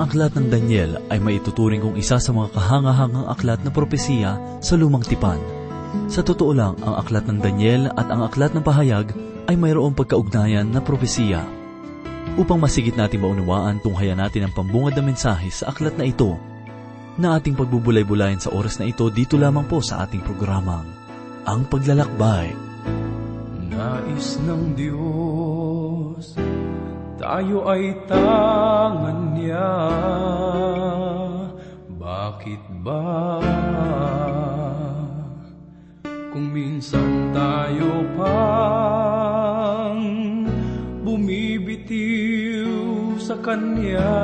Ang aklat ng Daniel ay maituturing kong isa sa mga kahangahangang aklat na propesiya sa lumang tipan. Sa totoo lang, ang aklat ng Daniel at ang aklat ng pahayag ay mayroong pagkaugnayan na propesiya. Upang masigit natin maunawaan, tunghayan natin ang pambungad na mensahe sa aklat na ito na ating pagbubulay-bulayan sa oras na ito dito lamang po sa ating programang Ang Paglalakbay. Nais ng Diyos, tayo ay tangan niya. Bakit ba? Kung minsan tayo pang bumibitiw sa Kanya.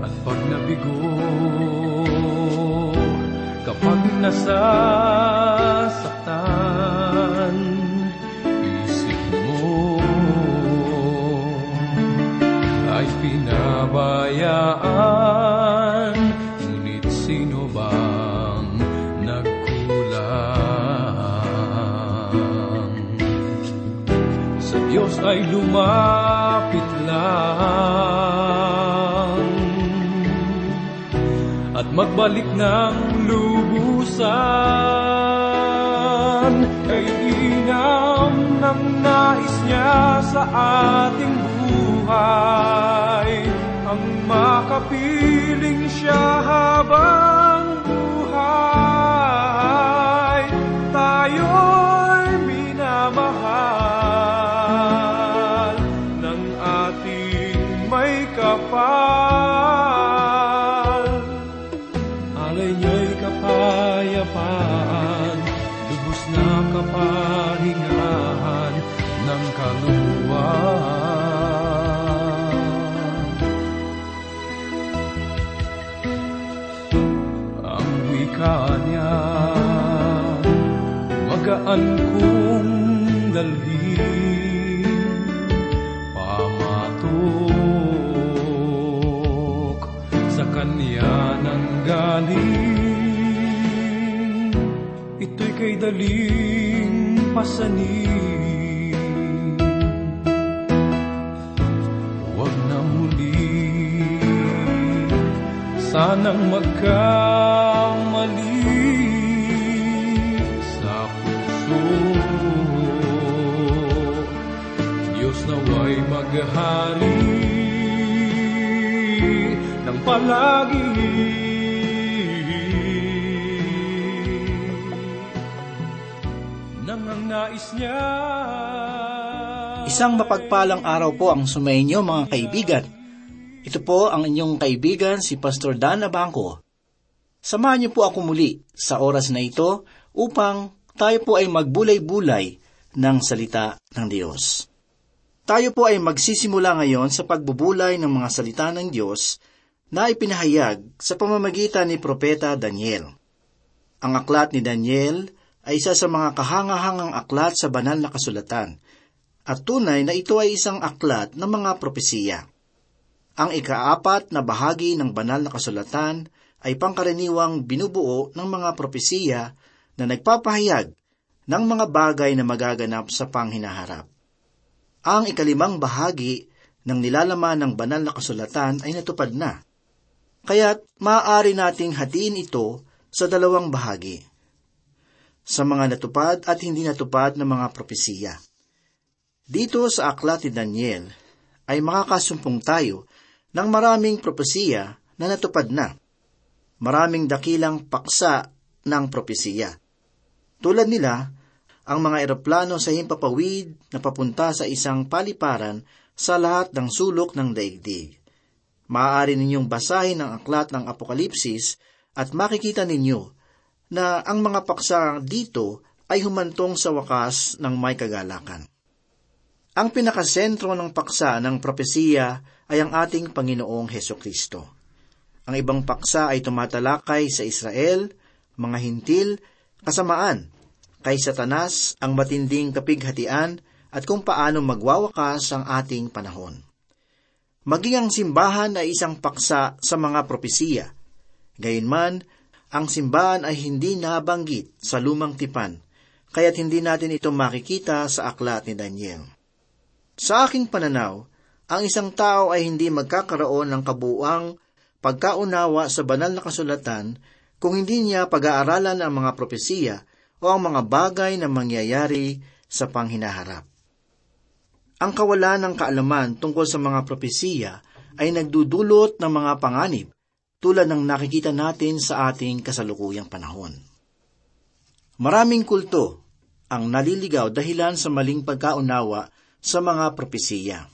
At pag nabigo, kapag nasasaktan, ay lumapit lang. At magbalik ng lubusan kay inam ng nais niya sa ating buhay. Ang makapiling siya habang magaan kong dalhin, pamatok sa kanya nang galing. Ito'y kay daling pasanin. Huwag na muli sanang magkamali puso. Diyos naway maghari ng palagi. Nais niya Isang mapagpalang araw po ang sumainyo mga kaibigan. Ito po ang inyong kaibigan si Pastor Dan Abangco. Samahan niyo po ako muli sa oras na ito upang tayo po ay magbulay-bulay ng salita ng Diyos. Tayo po ay magsisimula ngayon sa pagbubulay ng mga salita ng Diyos na ipinahayag sa pamamagitan ni Propeta Daniel. Ang aklat ni Daniel ay isa sa mga kahangahangang aklat sa banal na kasulatan at tunay na ito ay isang aklat ng mga propesiya. Ang ikaapat na bahagi ng banal na kasulatan ay pangkaraniwang binubuo ng mga propesiya na nagpapahayag ng mga bagay na magaganap sa panghinaharap. Ang ikalimang bahagi ng nilalaman ng banal na kasulatan ay natupad na. Kaya't maaari nating hatiin ito sa dalawang bahagi. Sa mga natupad at hindi natupad na mga propesiya. Dito sa aklat ni Daniel ay makakasumpong tayo ng maraming propesiya na natupad na. Maraming dakilang paksa ng propesiya. Tulad nila, ang mga eroplano sa himpapawid na papunta sa isang paliparan sa lahat ng sulok ng daigdig. Maaari ninyong basahin ang aklat ng Apokalipsis at makikita ninyo na ang mga paksa dito ay humantong sa wakas ng may kagalakan. Ang pinakasentro ng paksa ng propesiya ay ang ating Panginoong Heso Kristo. Ang ibang paksa ay tumatalakay sa Israel, mga hintil, kasamaan, kay Satanas ang matinding kapighatian at kung paano magwawakas ang ating panahon. Maging ang simbahan ay isang paksa sa mga propesiya. Gayunman, ang simbahan ay hindi nabanggit sa lumang tipan, kaya't hindi natin ito makikita sa aklat ni Daniel. Sa aking pananaw, ang isang tao ay hindi magkakaroon ng kabuang pagkaunawa sa banal na kasulatan kung hindi niya pag-aaralan ang mga propesiya o ang mga bagay na mangyayari sa panghinaharap. Ang kawalan ng kaalaman tungkol sa mga propesiya ay nagdudulot ng mga panganib tulad ng nakikita natin sa ating kasalukuyang panahon. Maraming kulto ang naliligaw dahilan sa maling pagkaunawa sa mga propesiya.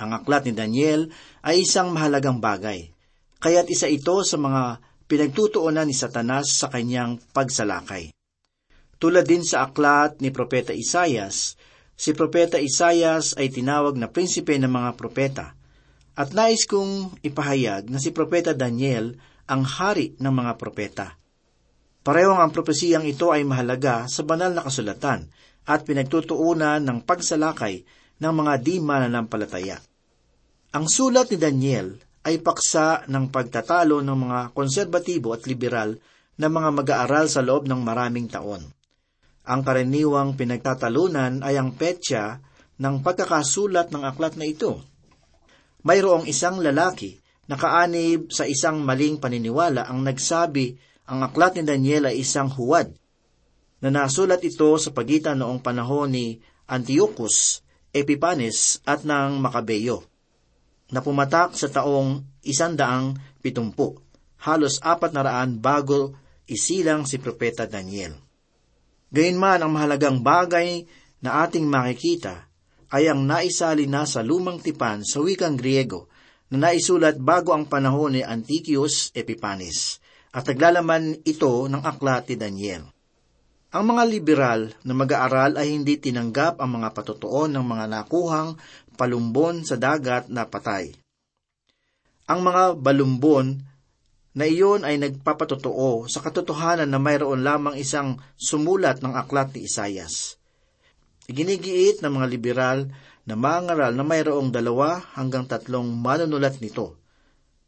Ang aklat ni Daniel ay isang mahalagang bagay, kaya't isa ito sa mga pinagtutuunan ni Satanas sa kanyang pagsalakay. Tulad din sa aklat ni Propeta Isayas, si Propeta Isayas ay tinawag na prinsipe ng mga propeta, at nais kong ipahayag na si Propeta Daniel ang hari ng mga propeta. Parehong ang propesiyang ito ay mahalaga sa banal na kasulatan at pinagtutuunan ng pagsalakay ng mga di mananampalataya. Ang sulat ni Daniel ay paksa ng pagtatalo ng mga konserbatibo at liberal na mga mag-aaral sa loob ng maraming taon. Ang karaniwang pinagtatalunan ay ang petsa ng pagkakasulat ng aklat na ito. Mayroong isang lalaki na kaanib sa isang maling paniniwala ang nagsabi ang aklat ni Daniel ay isang huwad na nasulat ito sa pagitan noong panahon ni Antiochus, Epipanes at ng Makabeyo na pumatak sa taong isandaang pitumpu, halos apat na raan bago isilang si Propeta Daniel. Gayunman ang mahalagang bagay na ating makikita ay ang naisali na sa lumang tipan sa wikang Griego na naisulat bago ang panahon ni Antiochus Epiphanes at naglalaman ito ng aklat ni Daniel. Ang mga liberal na mag-aaral ay hindi tinanggap ang mga patotoo ng mga nakuhang palumbon sa dagat na patay. Ang mga balumbon na iyon ay nagpapatotoo sa katotohanan na mayroon lamang isang sumulat ng aklat ni Isayas. Iginigiit ng mga liberal na mangaral na mayroong dalawa hanggang tatlong manunulat nito.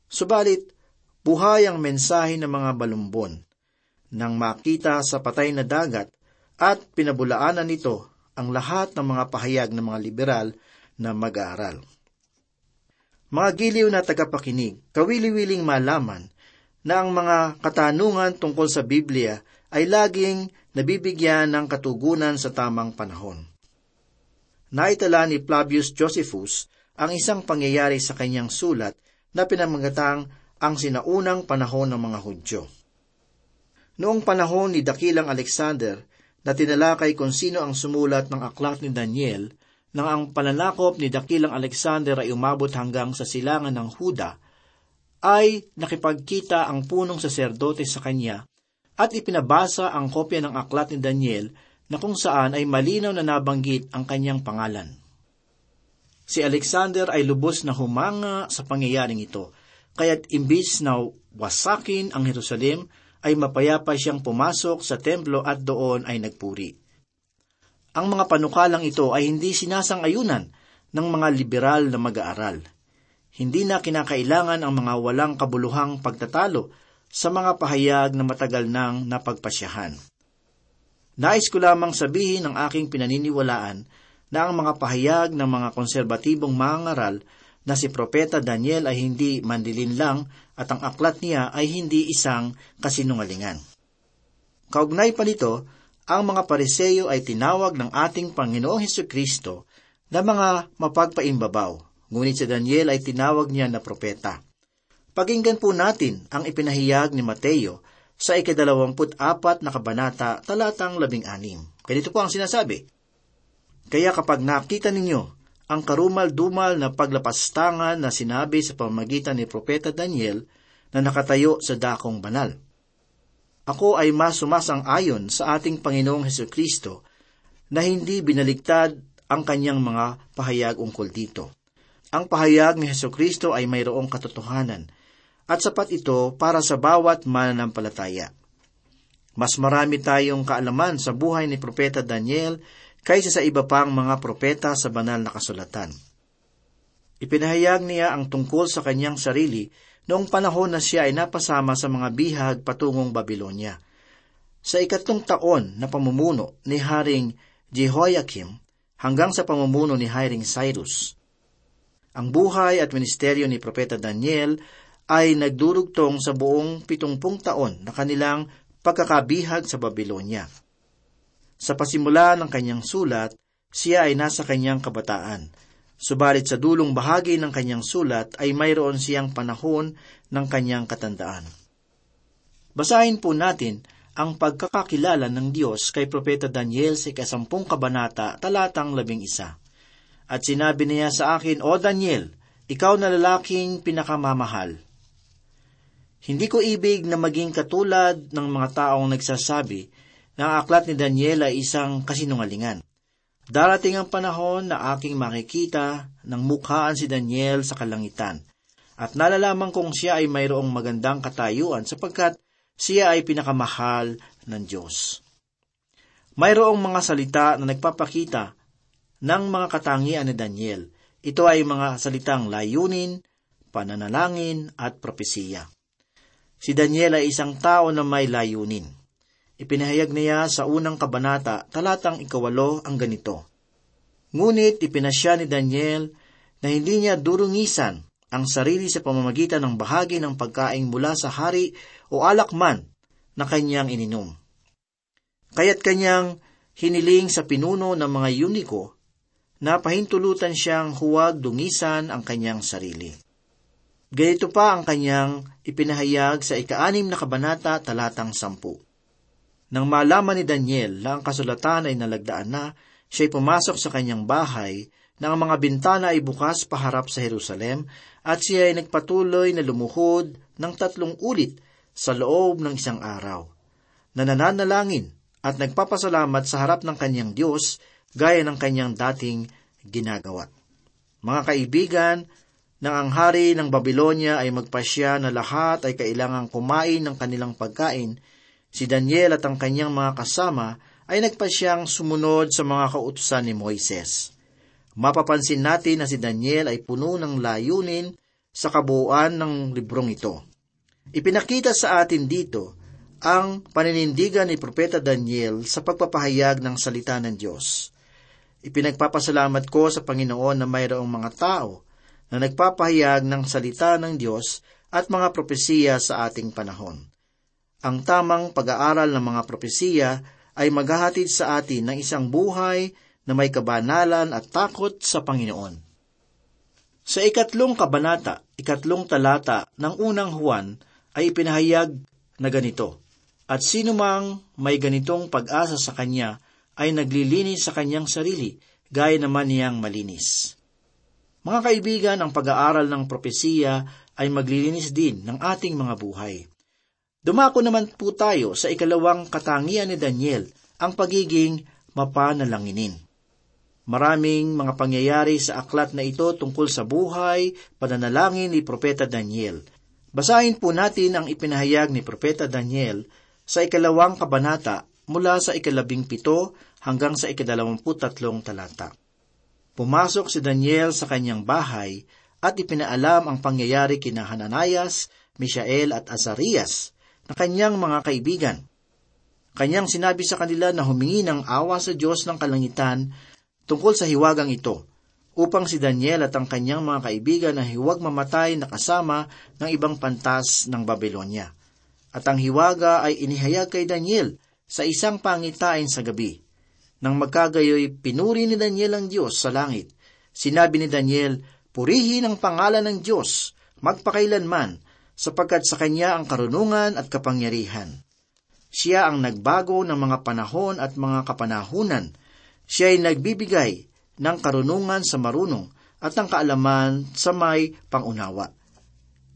Subalit, buhay ang mensahe ng mga balumbon nang makita sa patay na dagat at pinabulaanan nito ang lahat ng mga pahayag ng mga liberal na mag-aaral. Mga giliw na tagapakinig, kawili-wiling malaman na ang mga katanungan tungkol sa Biblia ay laging nabibigyan ng katugunan sa tamang panahon. Naitala ni Flavius Josephus ang isang pangyayari sa kanyang sulat na pinamagatang ang sinaunang panahon ng mga Hudyo. Noong panahon ni Dakilang Alexander na tinalakay kung sino ang sumulat ng aklat ni Daniel, nang ang pananakop ni Dakilang Alexander ay umabot hanggang sa silangan ng Huda, ay nakipagkita ang punong saserdote sa kanya at ipinabasa ang kopya ng aklat ni Daniel na kung saan ay malinaw na nabanggit ang kanyang pangalan. Si Alexander ay lubos na humanga sa pangyayaring ito, kaya't imbis na wasakin ang Jerusalem, ay mapayapa siyang pumasok sa templo at doon ay nagpuri. Ang mga panukalang ito ay hindi sinasang-ayunan ng mga liberal na mag-aaral. Hindi na kinakailangan ang mga walang kabuluhang pagtatalo sa mga pahayag na matagal nang napagpasyahan. Nais ko lamang sabihin ng aking pinaniniwalaan na ang mga pahayag ng mga konserbatibong mangaral na si Propeta Daniel ay hindi mandilin lang at ang aklat niya ay hindi isang kasinungalingan. Kaugnay pa nito, ang mga pariseyo ay tinawag ng ating Panginoong Heso Kristo na mga mapagpaimbabaw, ngunit si Daniel ay tinawag niya na propeta. Pakinggan po natin ang ipinahiyag ni Mateo sa ikadalawamput apat na kabanata talatang labing anim. Ganito po ang sinasabi, Kaya kapag nakita ninyo ang karumal-dumal na paglapastangan na sinabi sa pamagitan ni Propeta Daniel na nakatayo sa dakong banal – ako ay mas sumasang-ayon sa ating Panginoong Heso Kristo na hindi binaligtad ang kanyang mga pahayag ungkol dito. Ang pahayag ni Heso Kristo ay mayroong katotohanan at sapat ito para sa bawat mananampalataya. Mas marami tayong kaalaman sa buhay ni Propeta Daniel kaysa sa iba pang mga propeta sa banal na kasulatan. Ipinahayag niya ang tungkol sa kanyang sarili noong panahon na siya ay napasama sa mga bihag patungong Babylonia. Sa ikatlong taon na pamumuno ni Haring Jehoiakim hanggang sa pamumuno ni Haring Cyrus. Ang buhay at ministeryo ni Propeta Daniel ay nagdurugtong sa buong pitungpung taon na kanilang pagkakabihag sa Babylonia. Sa pasimula ng kanyang sulat, siya ay nasa kanyang kabataan. Subalit sa dulong bahagi ng kanyang sulat ay mayroon siyang panahon ng kanyang katandaan. Basahin po natin ang pagkakakilala ng Diyos kay Propeta Daniel sa ikasampung kabanata, talatang labing isa. At sinabi niya sa akin, O Daniel, ikaw na lalaking pinakamamahal. Hindi ko ibig na maging katulad ng mga taong nagsasabi na ang aklat ni Daniel ay isang kasinungalingan. Darating ang panahon na aking makikita ng mukhaan si Daniel sa kalangitan, at nalalaman kong siya ay mayroong magandang katayuan sapagkat siya ay pinakamahal ng Diyos. Mayroong mga salita na nagpapakita ng mga katangian ni Daniel. Ito ay mga salitang layunin, pananalangin at propesiya. Si Daniel ay isang tao na may layunin. Ipinahayag niya sa unang kabanata, talatang ikawalo ang ganito. Ngunit ipinasya ni Daniel na hindi niya durungisan ang sarili sa pamamagitan ng bahagi ng pagkain mula sa hari o alak man na kanyang ininom. Kaya't kanyang hiniling sa pinuno ng mga yuniko na pahintulutan siyang huwag dungisan ang kanyang sarili. Ganito pa ang kanyang ipinahayag sa ikaanim na kabanata talatang sampu. Nang malaman ni Daniel na ang kasulatan ay nalagdaan na, siya'y pumasok sa kanyang bahay na ang mga bintana ay bukas paharap sa Jerusalem at siya ay nagpatuloy na lumuhod ng tatlong ulit sa loob ng isang araw. Nananalangin at nagpapasalamat sa harap ng kanyang Diyos gaya ng kanyang dating ginagawa. Mga kaibigan, nang ang hari ng Babylonia ay magpasya na lahat ay kailangang kumain ng kanilang pagkain, Si Daniel at ang kanyang mga kasama ay nagpasyang sumunod sa mga kautusan ni Moises. Mapapansin natin na si Daniel ay puno ng layunin sa kabuuan ng librong ito. Ipinakita sa atin dito ang paninindigan ni Propeta Daniel sa pagpapahayag ng salita ng Diyos. Ipinagpapasalamat ko sa Panginoon na mayroong mga tao na nagpapahayag ng salita ng Diyos at mga propesiya sa ating panahon. Ang tamang pag-aaral ng mga propesiya ay maghahatid sa atin ng isang buhay na may kabanalan at takot sa Panginoon. Sa ikatlong kabanata, ikatlong talata ng unang Juan ay ipinahayag na ganito, At sino mang may ganitong pag-asa sa kanya ay naglilinis sa kanyang sarili, gaya naman niyang malinis. Mga kaibigan, ang pag-aaral ng propesiya ay maglilinis din ng ating mga buhay. Dumako naman po tayo sa ikalawang katangian ni Daniel, ang pagiging mapanalanginin. Maraming mga pangyayari sa aklat na ito tungkol sa buhay, pananalangin ni Propeta Daniel. Basahin po natin ang ipinahayag ni Propeta Daniel sa ikalawang kabanata mula sa ikalabing pito hanggang sa ikadalawamput tatlong talata. Pumasok si Daniel sa kanyang bahay at ipinaalam ang pangyayari kina Hananayas, Mishael at Azarias, na kanyang mga kaibigan. Kanyang sinabi sa kanila na humingi ng awa sa Diyos ng kalangitan tungkol sa hiwagang ito, upang si Daniel at ang kanyang mga kaibigan na hiwag mamatay na kasama ng ibang pantas ng Babylonia. At ang hiwaga ay inihayag kay Daniel sa isang pangitain sa gabi. Nang magkagayoy, pinuri ni Daniel ang Diyos sa langit. Sinabi ni Daniel, Purihin ang pangalan ng Diyos, magpakailanman, sapagkat sa kanya ang karunungan at kapangyarihan. Siya ang nagbago ng mga panahon at mga kapanahunan. Siya ay nagbibigay ng karunungan sa marunong at ng kaalaman sa may pangunawa.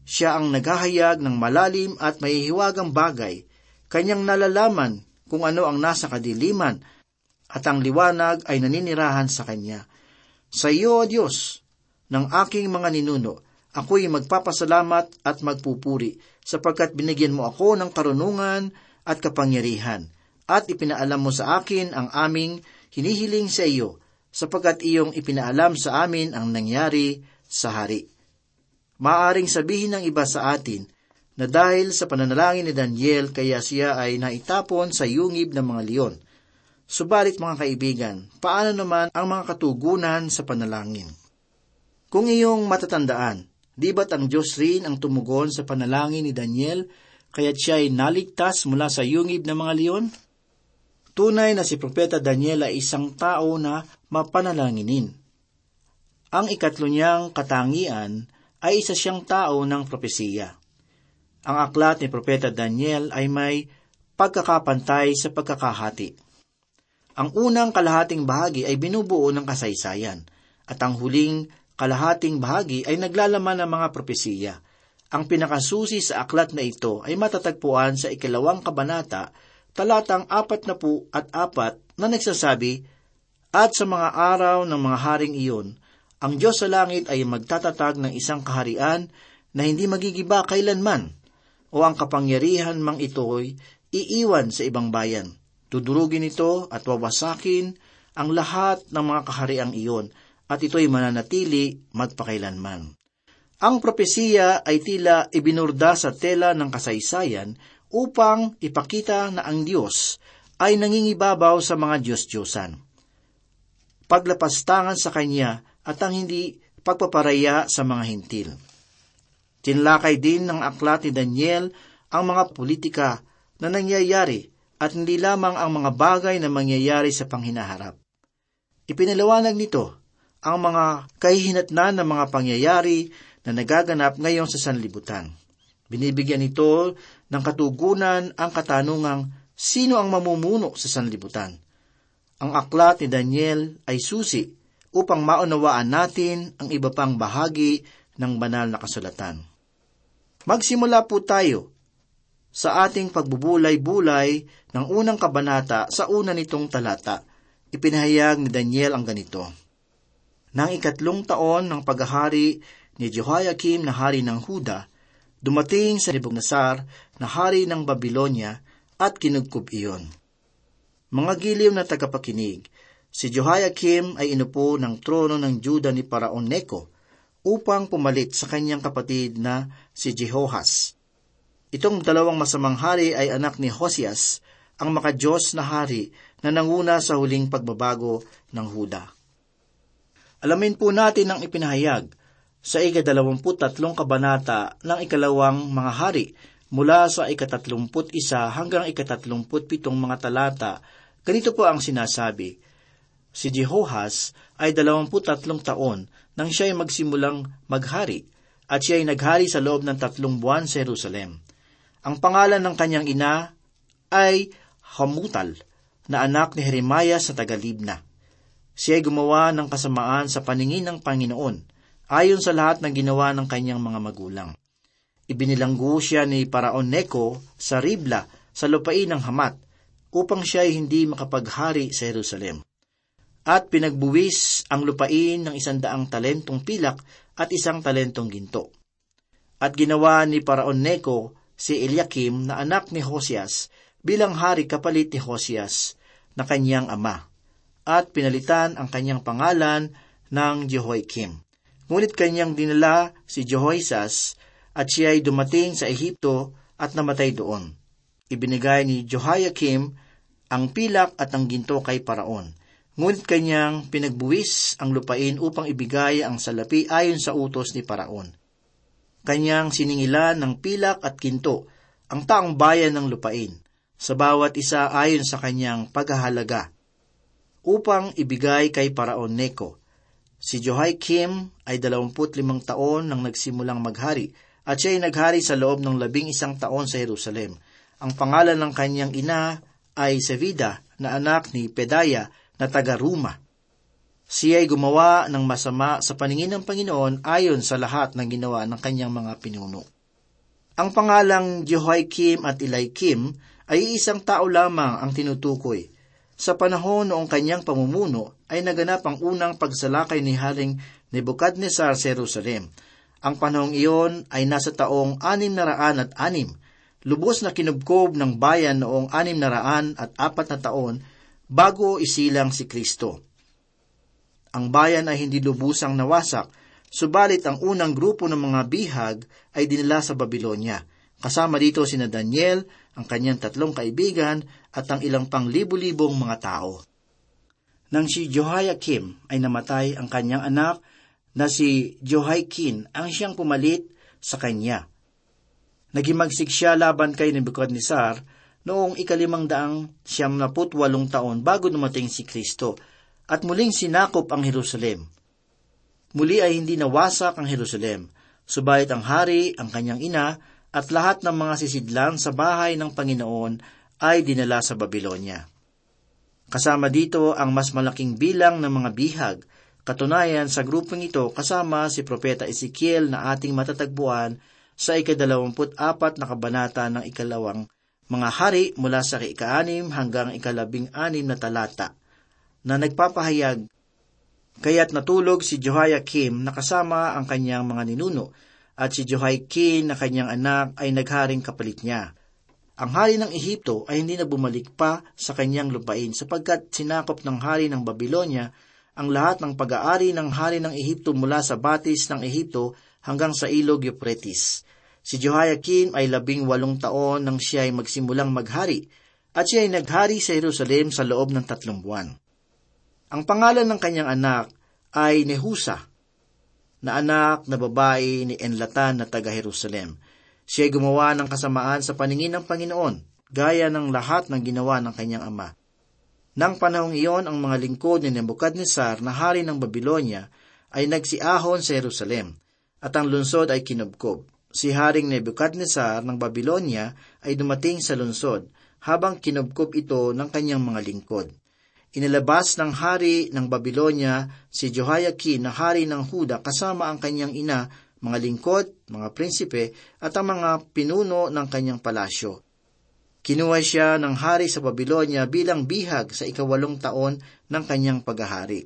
Siya ang naghahayag ng malalim at mahihiwagang bagay, kanyang nalalaman kung ano ang nasa kadiliman, at ang liwanag ay naninirahan sa kanya. Sa iyo, O Diyos, ng aking mga ninuno, ako'y magpapasalamat at magpupuri sapagkat binigyan mo ako ng karunungan at kapangyarihan at ipinaalam mo sa akin ang aming hinihiling sa iyo sapagkat iyong ipinaalam sa amin ang nangyari sa hari. Maaring sabihin ng iba sa atin na dahil sa pananalangin ni Daniel kaya siya ay naitapon sa yungib ng mga leon. Subalit mga kaibigan, paano naman ang mga katugunan sa panalangin? Kung iyong matatandaan, di ba't ang Diyos rin ang tumugon sa panalangin ni Daniel, kaya't siya ay naligtas mula sa yungib ng mga leon? Tunay na si Propeta Daniel ay isang tao na mapanalanginin. Ang ikatlo niyang katangian ay isa siyang tao ng propesiya. Ang aklat ni Propeta Daniel ay may pagkakapantay sa pagkakahati. Ang unang kalahating bahagi ay binubuo ng kasaysayan, at ang huling kalahating bahagi ay naglalaman ng mga propesiya. Ang pinakasusi sa aklat na ito ay matatagpuan sa ikalawang kabanata, talatang apat na po at apat na nagsasabi, At sa mga araw ng mga haring iyon, ang Diyos sa langit ay magtatatag ng isang kaharian na hindi magigiba kailanman, o ang kapangyarihan mang ito'y iiwan sa ibang bayan. Tudurugin ito at wawasakin ang lahat ng mga kahariang iyon at ito'y mananatili magpakailanman. Ang propesiya ay tila ibinurda sa tela ng kasaysayan upang ipakita na ang Diyos ay nangingibabaw sa mga Diyos-Diyosan. Paglapastangan sa Kanya at ang hindi pagpaparaya sa mga hintil. Tinlakay din ng aklat ni Daniel ang mga politika na nangyayari at hindi lamang ang mga bagay na mangyayari sa panghinaharap. Ipinaliwanag nito ang mga kahihinatnan ng mga pangyayari na nagaganap ngayon sa sanlibutan. Binibigyan ito ng katugunan ang katanungang sino ang mamumuno sa sanlibutan. Ang aklat ni Daniel ay susi upang maunawaan natin ang iba pang bahagi ng banal na kasulatan. Magsimula po tayo sa ating pagbubulay-bulay ng unang kabanata sa una nitong talata. Ipinahayag ni Daniel ang ganito. Nang ikatlong taon ng paghahari ni Jehoiakim na hari ng Huda, dumating sa Nebuchadnezzar na hari ng Babylonia at kinugkub iyon. Mga giliw na tagapakinig, si Jehoiakim ay inupo ng trono ng Juda ni Paraon Neko upang pumalit sa kanyang kapatid na si Jehohas Itong dalawang masamang hari ay anak ni Hosias, ang makadiyos na hari na nanguna sa huling pagbabago ng Huda. Alamin po natin ang ipinahayag sa ikadalawamput tatlong kabanata ng ikalawang mga hari mula sa ikatatlumput isa hanggang ikatatlumput pitong mga talata. Ganito po ang sinasabi, Si Jehohas ay dalawamput tatlong taon nang siya ay magsimulang maghari at siya ay naghari sa loob ng tatlong buwan sa Jerusalem. Ang pangalan ng kanyang ina ay Hamutal, na anak ni Jeremiah sa Tagalibna. Siya ay gumawa ng kasamaan sa paningin ng Panginoon, ayon sa lahat ng ginawa ng kanyang mga magulang. Ibinilanggo siya ni Paraon Neko sa Ribla sa lupain ng Hamat, upang siya ay hindi makapaghari sa Jerusalem. At pinagbuwis ang lupain ng isandaang talentong pilak at isang talentong ginto. At ginawa ni Paraon Neko si Eliakim na anak ni Hosias bilang hari kapalit ni Hosias na kanyang ama, at pinalitan ang kanyang pangalan ng Jehoiakim. Ngunit kanyang dinala si Jehoisas at siya ay dumating sa Ehipto at namatay doon. Ibinigay ni Jehoiakim ang pilak at ang ginto kay Paraon. Ngunit kanyang pinagbuwis ang lupain upang ibigay ang salapi ayon sa utos ni Paraon kanyang siningilan ng pilak at kinto ang taong bayan ng lupain, sa bawat isa ayon sa kanyang paghahalaga, upang ibigay kay Paraon Neko. Si Jehoiakim ay 25 taon nang nagsimulang maghari at siya ay naghari sa loob ng labing isang taon sa Jerusalem. Ang pangalan ng kanyang ina ay Sevida na anak ni Pedaya na taga Ruma. Siya ay gumawa ng masama sa paningin ng Panginoon ayon sa lahat ng ginawa ng kanyang mga pinuno. Ang pangalang Jehoiakim at Eliakim ay isang tao lamang ang tinutukoy. Sa panahon noong kanyang pamumuno ay naganap ang unang pagsalakay ni Haring Nebuchadnezzar sa Jerusalem. Ang panahong iyon ay nasa taong anim na raan at anim. Lubos na kinubkob ng bayan noong anim na raan at apat na taon bago isilang si Kristo. Ang bayan ay hindi lubusang nawasak, subalit ang unang grupo ng mga bihag ay dinala sa Babylonia. Kasama dito sina Daniel, ang kanyang tatlong kaibigan, at ang ilang pang libu-libong mga tao. Nang si Jehoiakim ay namatay ang kanyang anak na si Jehoiakim ang siyang pumalit sa kanya. Nagimagsik siya laban kay Nebuchadnezzar noong ikalimang daang siyam naput walong taon bago dumating si Kristo at muling sinakop ang Jerusalem. Muli ay hindi nawasak ang Jerusalem, subalit ang hari, ang kanyang ina, at lahat ng mga sisidlan sa bahay ng Panginoon ay dinala sa Babylonia. Kasama dito ang mas malaking bilang ng mga bihag. Katunayan sa grupong ito kasama si Propeta Ezekiel na ating matatagpuan sa ikadalawamput apat na kabanata ng ikalawang mga hari mula sa ika-anim hanggang ikalabing anim na talata na nagpapahayag Kaya't natulog si Jehoiakim na kasama ang kanyang mga ninuno, at si Jehoiakim na kanyang anak ay nagharing kapalit niya. Ang hari ng Ehipto ay hindi na bumalik pa sa kanyang lupain sapagkat sinakop ng hari ng Babylonia ang lahat ng pag-aari ng hari ng Ehipto mula sa batis ng Ehipto hanggang sa ilog Euphrates. Si Jehoiakim ay labing walong taon nang siya ay magsimulang maghari, at siya ay naghari sa Jerusalem sa loob ng tatlong buwan. Ang pangalan ng kanyang anak ay Nehusa, na anak na babae ni Enlatan na taga Jerusalem. Siya gumawa ng kasamaan sa paningin ng Panginoon, gaya ng lahat ng ginawa ng kanyang ama. Nang panahong iyon, ang mga lingkod ni Nebuchadnezzar na hari ng Babylonia ay nagsiahon sa Jerusalem, at ang lungsod ay kinubkob. Si Haring Nebuchadnezzar ng Babylonia ay dumating sa lungsod, habang kinubkob ito ng kanyang mga lingkod. Inilabas ng hari ng Babylonia si Jehoiakim na hari ng Huda kasama ang kanyang ina, mga lingkod, mga prinsipe, at ang mga pinuno ng kanyang palasyo. Kinuha siya ng hari sa Babylonia bilang bihag sa ikawalong taon ng kanyang paghahari.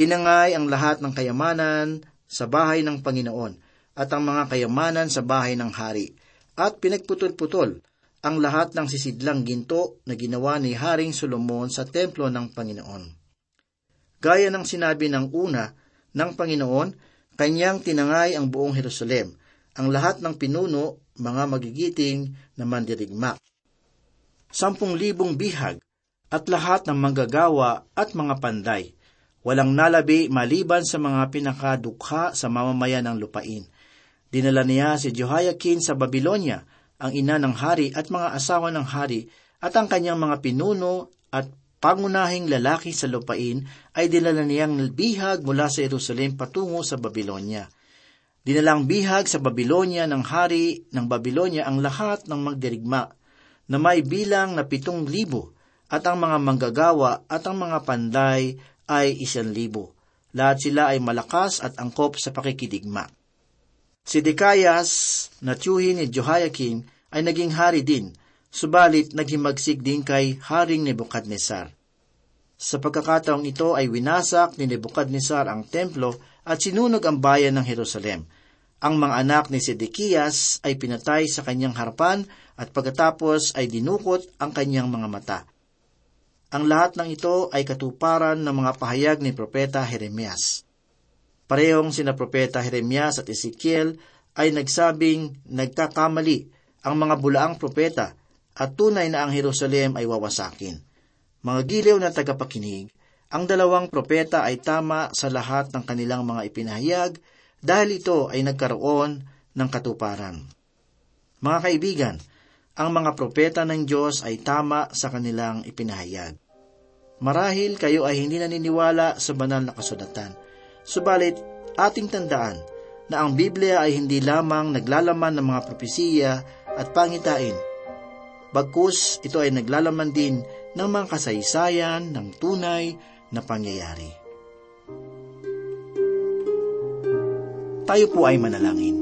Tinangay ang lahat ng kayamanan sa bahay ng Panginoon at ang mga kayamanan sa bahay ng hari, at pinagputol-putol ang lahat ng sisidlang ginto na ginawa ni Haring Solomon sa templo ng Panginoon. Gaya ng sinabi ng una ng Panginoon, kanyang tinangay ang buong Jerusalem, ang lahat ng pinuno, mga magigiting na mandirigma. Sampung libong bihag at lahat ng manggagawa at mga panday, walang nalabi maliban sa mga pinakadukha sa mamamayan ng lupain. Dinala niya si Jehoiakim sa Babylonia, ang ina ng hari at mga asawa ng hari at ang kanyang mga pinuno at pangunahing lalaki sa lupain ay dinala niyang bihag mula sa Jerusalem patungo sa Babylonia. Dinalang bihag sa Babylonia ng hari ng Babylonia ang lahat ng magdirigma na may bilang na pitong libo at ang mga manggagawa at ang mga panday ay isang libo. Lahat sila ay malakas at angkop sa pakikidigma. Si Decayas na tiyuhin ni Jehoiakim ay naging hari din, subalit naghimagsig din kay Haring Nebuchadnezzar. Sa pagkakataong ito ay winasak ni Nebuchadnezzar ang templo at sinunog ang bayan ng Jerusalem. Ang mga anak ni Sedekias ay pinatay sa kanyang harapan at pagkatapos ay dinukot ang kanyang mga mata. Ang lahat ng ito ay katuparan ng mga pahayag ni Propeta Jeremias. Parehong sina Propeta Jeremias at Ezekiel ay nagsabing nagkakamali ang mga bulaang propeta at tunay na ang Jerusalem ay wawasakin. Mga giliw na tagapakinig, ang dalawang propeta ay tama sa lahat ng kanilang mga ipinahayag dahil ito ay nagkaroon ng katuparan. Mga kaibigan, ang mga propeta ng Diyos ay tama sa kanilang ipinahayag. Marahil kayo ay hindi naniniwala sa banal na kasulatan, Subalit, ating tandaan na ang Biblia ay hindi lamang naglalaman ng mga propesiya at pangitain. Bagkus, ito ay naglalaman din ng mga kasaysayan ng tunay na pangyayari. Tayo po ay manalangin.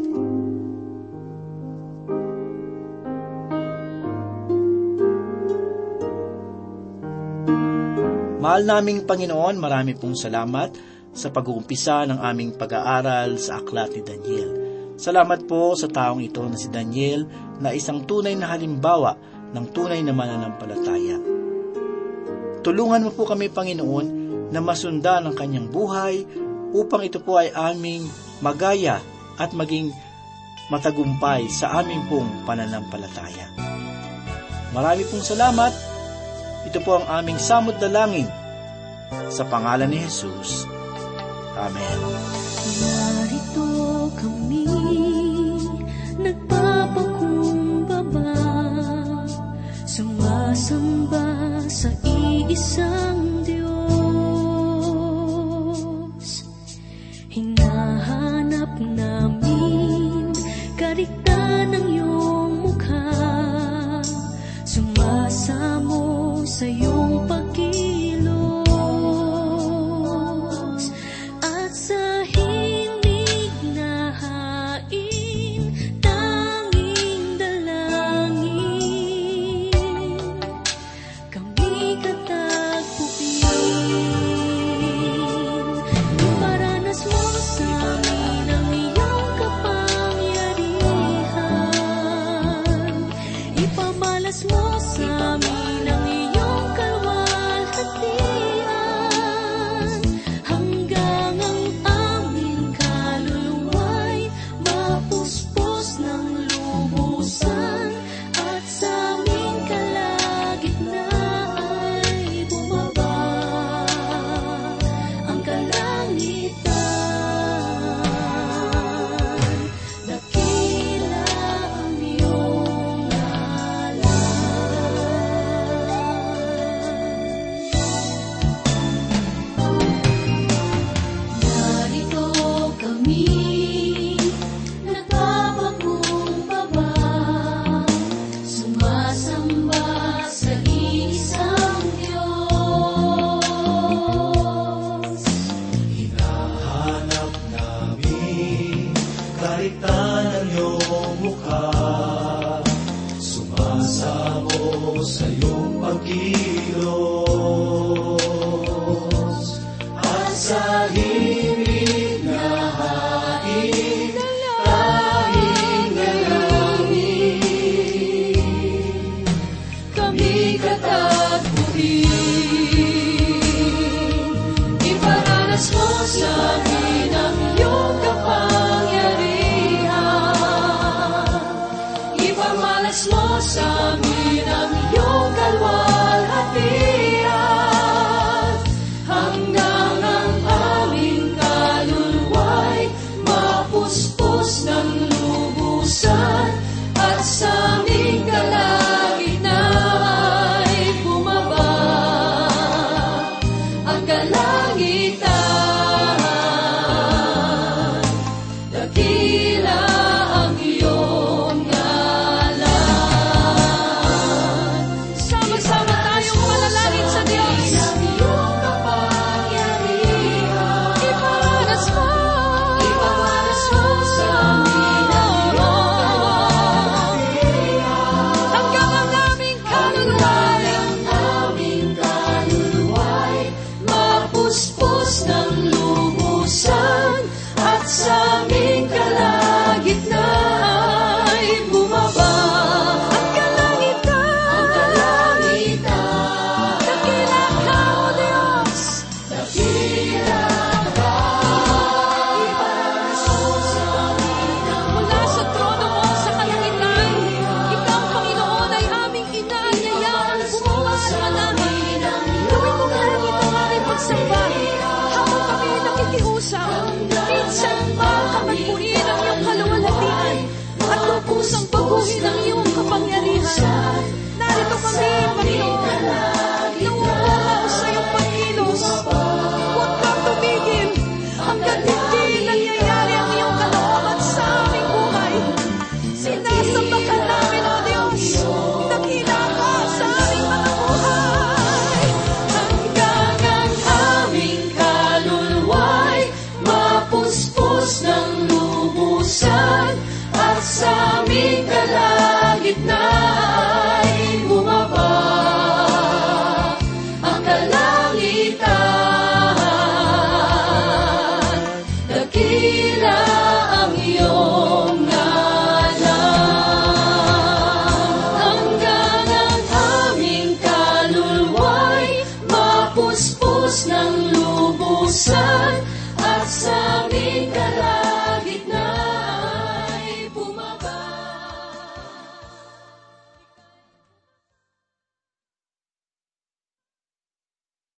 Mahal naming Panginoon, marami pong salamat sa pag-uumpisa ng aming pag-aaral sa aklat ni Daniel. Salamat po sa taong ito na si Daniel na isang tunay na halimbawa ng tunay na mananampalataya. Tulungan mo po kami, Panginoon, na masundan ang kanyang buhay upang ito po ay aming magaya at maging matagumpay sa aming pong pananampalataya. Marami pong salamat. Ito po ang aming samot dalangin sa pangalan ni Jesus. Amen. Narito kami, nagpapakumbaba, sumasamba sa iisang Diyos. Hinahanap